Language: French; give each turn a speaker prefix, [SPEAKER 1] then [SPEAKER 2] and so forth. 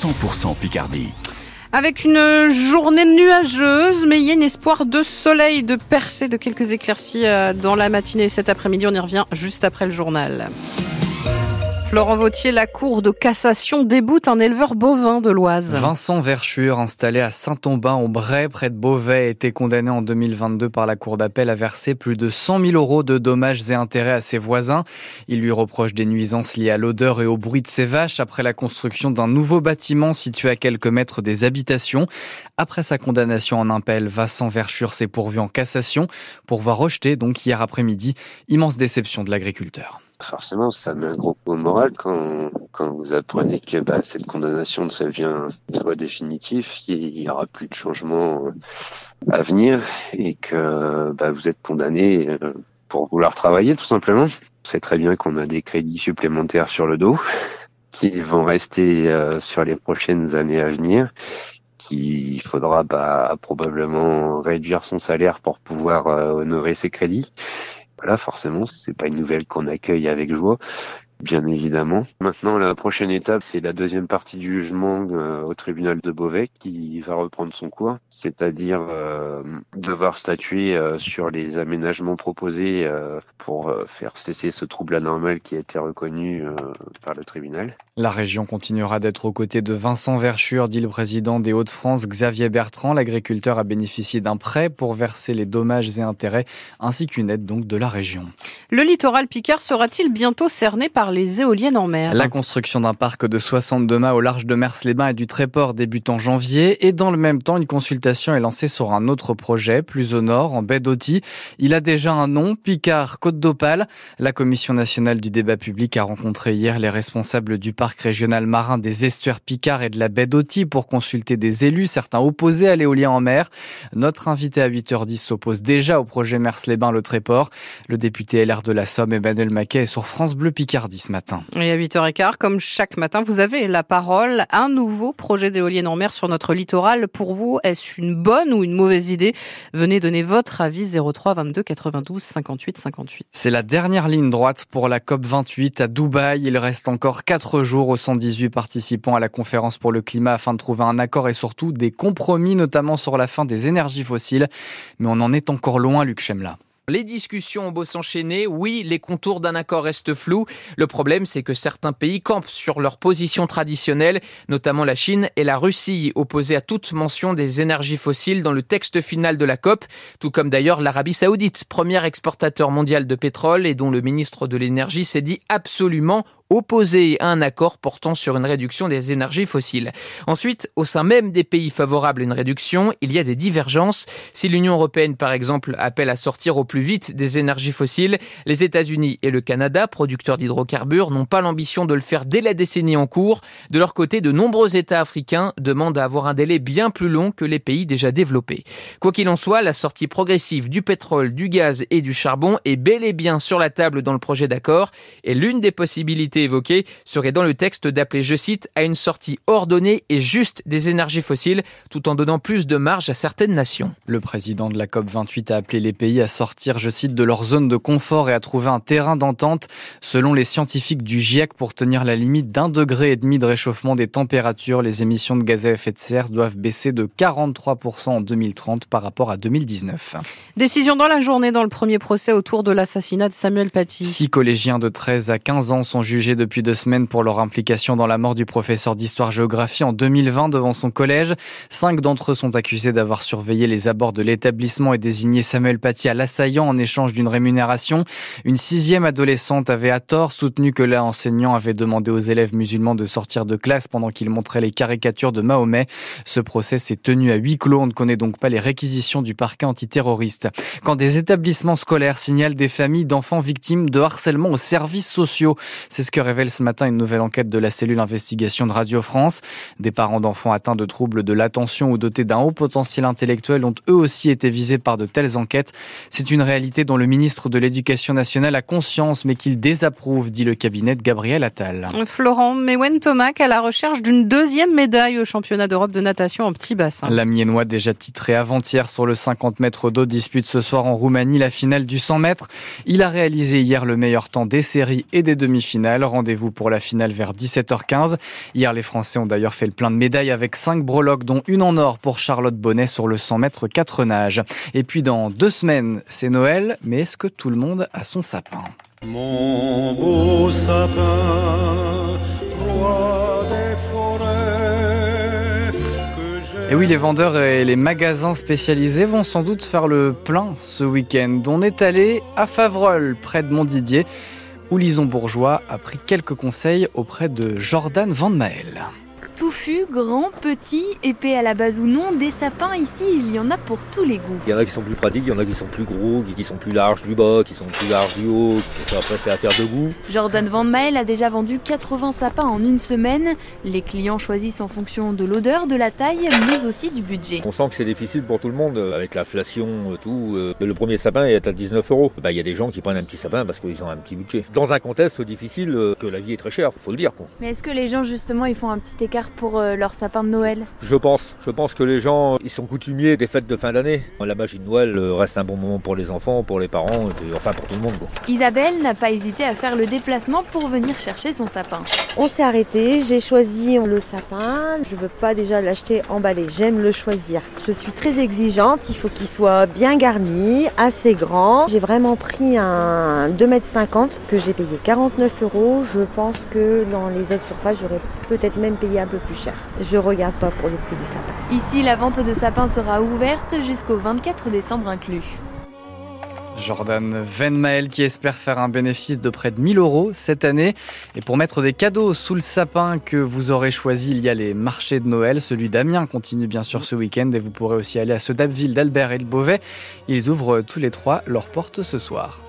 [SPEAKER 1] 100% Picardie.
[SPEAKER 2] Avec une journée nuageuse, mais il y a un espoir de soleil, de percée, de quelques éclaircies euh, dans la matinée cet après-midi. On y revient juste après le journal. Laurent Vautier, la cour de cassation déboute un éleveur bovin de l'Oise.
[SPEAKER 3] Vincent Verschure, installé à Saint-Aubin au Bray, près de Beauvais, a été condamné en 2022 par la cour d'appel à verser plus de 100 000 euros de dommages et intérêts à ses voisins. Il lui reproche des nuisances liées à l'odeur et au bruit de ses vaches après la construction d'un nouveau bâtiment situé à quelques mètres des habitations. Après sa condamnation en appel, Vincent Verschure s'est pourvu en cassation pour voir rejeter donc hier après-midi. Immense déception de l'agriculteur.
[SPEAKER 4] Forcément, ça met un gros coup au moral quand, quand vous apprenez que bah, cette condamnation devient soit définitif, il n'y aura plus de changement euh, à venir et que bah, vous êtes condamné euh, pour vouloir travailler tout simplement. C'est très bien qu'on a des crédits supplémentaires sur le dos qui vont rester euh, sur les prochaines années à venir qu'il faudra bah, probablement réduire son salaire pour pouvoir honorer ses crédits. Voilà, forcément, c'est pas une nouvelle qu'on accueille avec joie bien évidemment. Maintenant, la prochaine étape, c'est la deuxième partie du jugement euh, au tribunal de Beauvais qui va reprendre son cours, c'est-à-dire euh, devoir statuer euh, sur les aménagements proposés pour faire cesser ce trouble anormal qui a été reconnu par le tribunal.
[SPEAKER 3] La région continuera d'être aux côtés de Vincent Verschure, dit le président des Hauts-de-France, Xavier Bertrand. L'agriculteur a bénéficié d'un prêt pour verser les dommages et intérêts, ainsi qu'une aide donc de la région.
[SPEAKER 2] Le littoral Picard sera-t-il bientôt cerné par les éoliennes en mer.
[SPEAKER 3] La construction d'un parc de 62 mâts au large de Mers-les-Bains et du Tréport débute en janvier et dans le même temps, une consultation est lancée sur un autre projet plus au nord, en baie d'Auty. Il a déjà un nom, Picard Côte d'Opale. La Commission nationale du débat public a rencontré hier les responsables du parc régional marin des estuaires Picard et de la baie d'Auty pour consulter des élus, certains opposés à l'éolien en mer. Notre invité à 8h10 s'oppose déjà au projet Mers-les-Bains le Tréport. Le député LR de la Somme, Emmanuel Maquet, est sur France Bleu Picardie ce matin.
[SPEAKER 2] Et à 8h15, comme chaque matin, vous avez la parole. Un nouveau projet d'éolienne en mer sur notre littoral. Pour vous, est-ce une bonne ou une mauvaise idée? Venez donner votre avis 03 22 92 58 58.
[SPEAKER 3] C'est la dernière ligne droite pour la COP 28 à Dubaï. Il reste encore 4 jours aux 118 participants à la conférence pour le climat afin de trouver un accord et surtout des compromis, notamment sur la fin des énergies fossiles. Mais on en est encore loin, Luc Chemla.
[SPEAKER 5] Les discussions ont beau s'enchaîner, oui, les contours d'un accord restent flous. Le problème, c'est que certains pays campent sur leur position traditionnelle, notamment la Chine et la Russie, opposées à toute mention des énergies fossiles dans le texte final de la COP, tout comme d'ailleurs l'Arabie saoudite, premier exportateur mondial de pétrole et dont le ministre de l'énergie s'est dit absolument opposé à un accord portant sur une réduction des énergies fossiles. Ensuite, au sein même des pays favorables à une réduction, il y a des divergences. Si l'Union européenne, par exemple, appelle à sortir au plus vite des énergies fossiles, les États-Unis et le Canada, producteurs d'hydrocarbures, n'ont pas l'ambition de le faire dès la décennie en cours. De leur côté, de nombreux États africains demandent à avoir un délai bien plus long que les pays déjà développés. Quoi qu'il en soit, la sortie progressive du pétrole, du gaz et du charbon est bel et bien sur la table dans le projet d'accord et l'une des possibilités évoqué serait dans le texte d'appeler, je cite, à une sortie ordonnée et juste des énergies fossiles, tout en donnant plus de marge à certaines nations.
[SPEAKER 3] Le président de la COP28 a appelé les pays à sortir, je cite, de leur zone de confort et à trouver un terrain d'entente, selon les scientifiques du GIEC, pour tenir la limite d'un degré et demi de réchauffement des températures. Les émissions de gaz à effet de serre doivent baisser de 43% en 2030 par rapport à 2019.
[SPEAKER 2] Décision dans la journée dans le premier procès autour de l'assassinat de Samuel Paty.
[SPEAKER 3] Six collégiens de 13 à 15 ans sont jugés depuis deux semaines pour leur implication dans la mort du professeur d'histoire-géographie en 2020 devant son collège. Cinq d'entre eux sont accusés d'avoir surveillé les abords de l'établissement et désigné Samuel Paty à l'assaillant en échange d'une rémunération. Une sixième adolescente avait à tort soutenu que l'enseignant avait demandé aux élèves musulmans de sortir de classe pendant qu'ils montraient les caricatures de Mahomet. Ce procès s'est tenu à huis clos. On ne connaît donc pas les réquisitions du parquet antiterroriste. Quand des établissements scolaires signalent des familles d'enfants victimes de harcèlement aux services sociaux, c'est ce que révèle ce matin une nouvelle enquête de la cellule investigation de Radio France. Des parents d'enfants atteints de troubles de l'attention ou dotés d'un haut potentiel intellectuel ont eux aussi été visés par de telles enquêtes. C'est une réalité dont le ministre de l'Éducation nationale a conscience mais qu'il désapprouve, dit le cabinet de Gabriel Attal.
[SPEAKER 2] Florent Mewen Tomac à la recherche d'une deuxième médaille au championnat d'Europe de natation en petit bassin.
[SPEAKER 3] La Miennois, déjà titré avant-hier sur le 50 mètres d'eau, dispute ce soir en Roumanie la finale du 100 mètres. Il a réalisé hier le meilleur temps des séries et des demi-finales. Rendez-vous pour la finale vers 17h15. Hier, les Français ont d'ailleurs fait le plein de médailles avec 5 breloques, dont une en or pour Charlotte Bonnet sur le 100 mètres 4 nages. Et puis dans deux semaines, c'est Noël, mais est-ce que tout le monde a son sapin?
[SPEAKER 1] Mon beau sapin, roi des forêts.
[SPEAKER 3] Et oui, les vendeurs et les magasins spécialisés vont sans doute faire le plein ce week-end. On est allé à Favrol, près de Montdidier, où Lison Bourgeois a pris quelques conseils auprès de Jordan Van Mael
[SPEAKER 6] touffu, grand, petit, épais à la base ou non, des sapins ici, il y en a pour tous les goûts.
[SPEAKER 7] Il y en a qui sont plus pratiques, il y en a qui sont plus gros, qui sont plus larges du bas, qui sont plus larges du haut. Après, c'est affaire de goût.
[SPEAKER 6] Jordan Van Mael a déjà vendu 80 sapins en une semaine. Les clients choisissent en fonction de l'odeur, de la taille, mais aussi du budget.
[SPEAKER 7] On sent que c'est difficile pour tout le monde avec l'inflation, tout. Euh, le premier sapin est à 19 euros. Bah, il y a des gens qui prennent un petit sapin parce qu'ils ont un petit budget. Dans un contexte difficile, euh, que la vie est très chère, faut le dire.
[SPEAKER 6] Mais est-ce que les gens justement ils font un petit écart pour euh, leur sapin de Noël
[SPEAKER 7] Je pense. Je pense que les gens, ils sont coutumiers des fêtes de fin d'année. La magie de Noël euh, reste un bon moment pour les enfants, pour les parents, enfin pour tout le monde.
[SPEAKER 6] Isabelle n'a pas hésité à faire le déplacement pour venir chercher son sapin.
[SPEAKER 8] On s'est arrêté, j'ai choisi le sapin. Je veux pas déjà l'acheter emballé, j'aime le choisir. Je suis très exigeante, il faut qu'il soit bien garni, assez grand. J'ai vraiment pris un 2,50 m que j'ai payé 49 euros. Je pense que dans les autres surfaces, j'aurais peut-être même payé un peu plus cher. Je regarde pas pour le prix du sapin.
[SPEAKER 6] Ici, la vente de sapins sera ouverte jusqu'au 24 décembre inclus.
[SPEAKER 3] Jordan Venmael qui espère faire un bénéfice de près de 1000 euros cette année. Et pour mettre des cadeaux sous le sapin que vous aurez choisi, il y a les marchés de Noël. Celui d'Amiens continue bien sûr ce week-end et vous pourrez aussi aller à ceux d'Abbeville, d'Albert et de Beauvais. Ils ouvrent tous les trois leurs portes ce soir.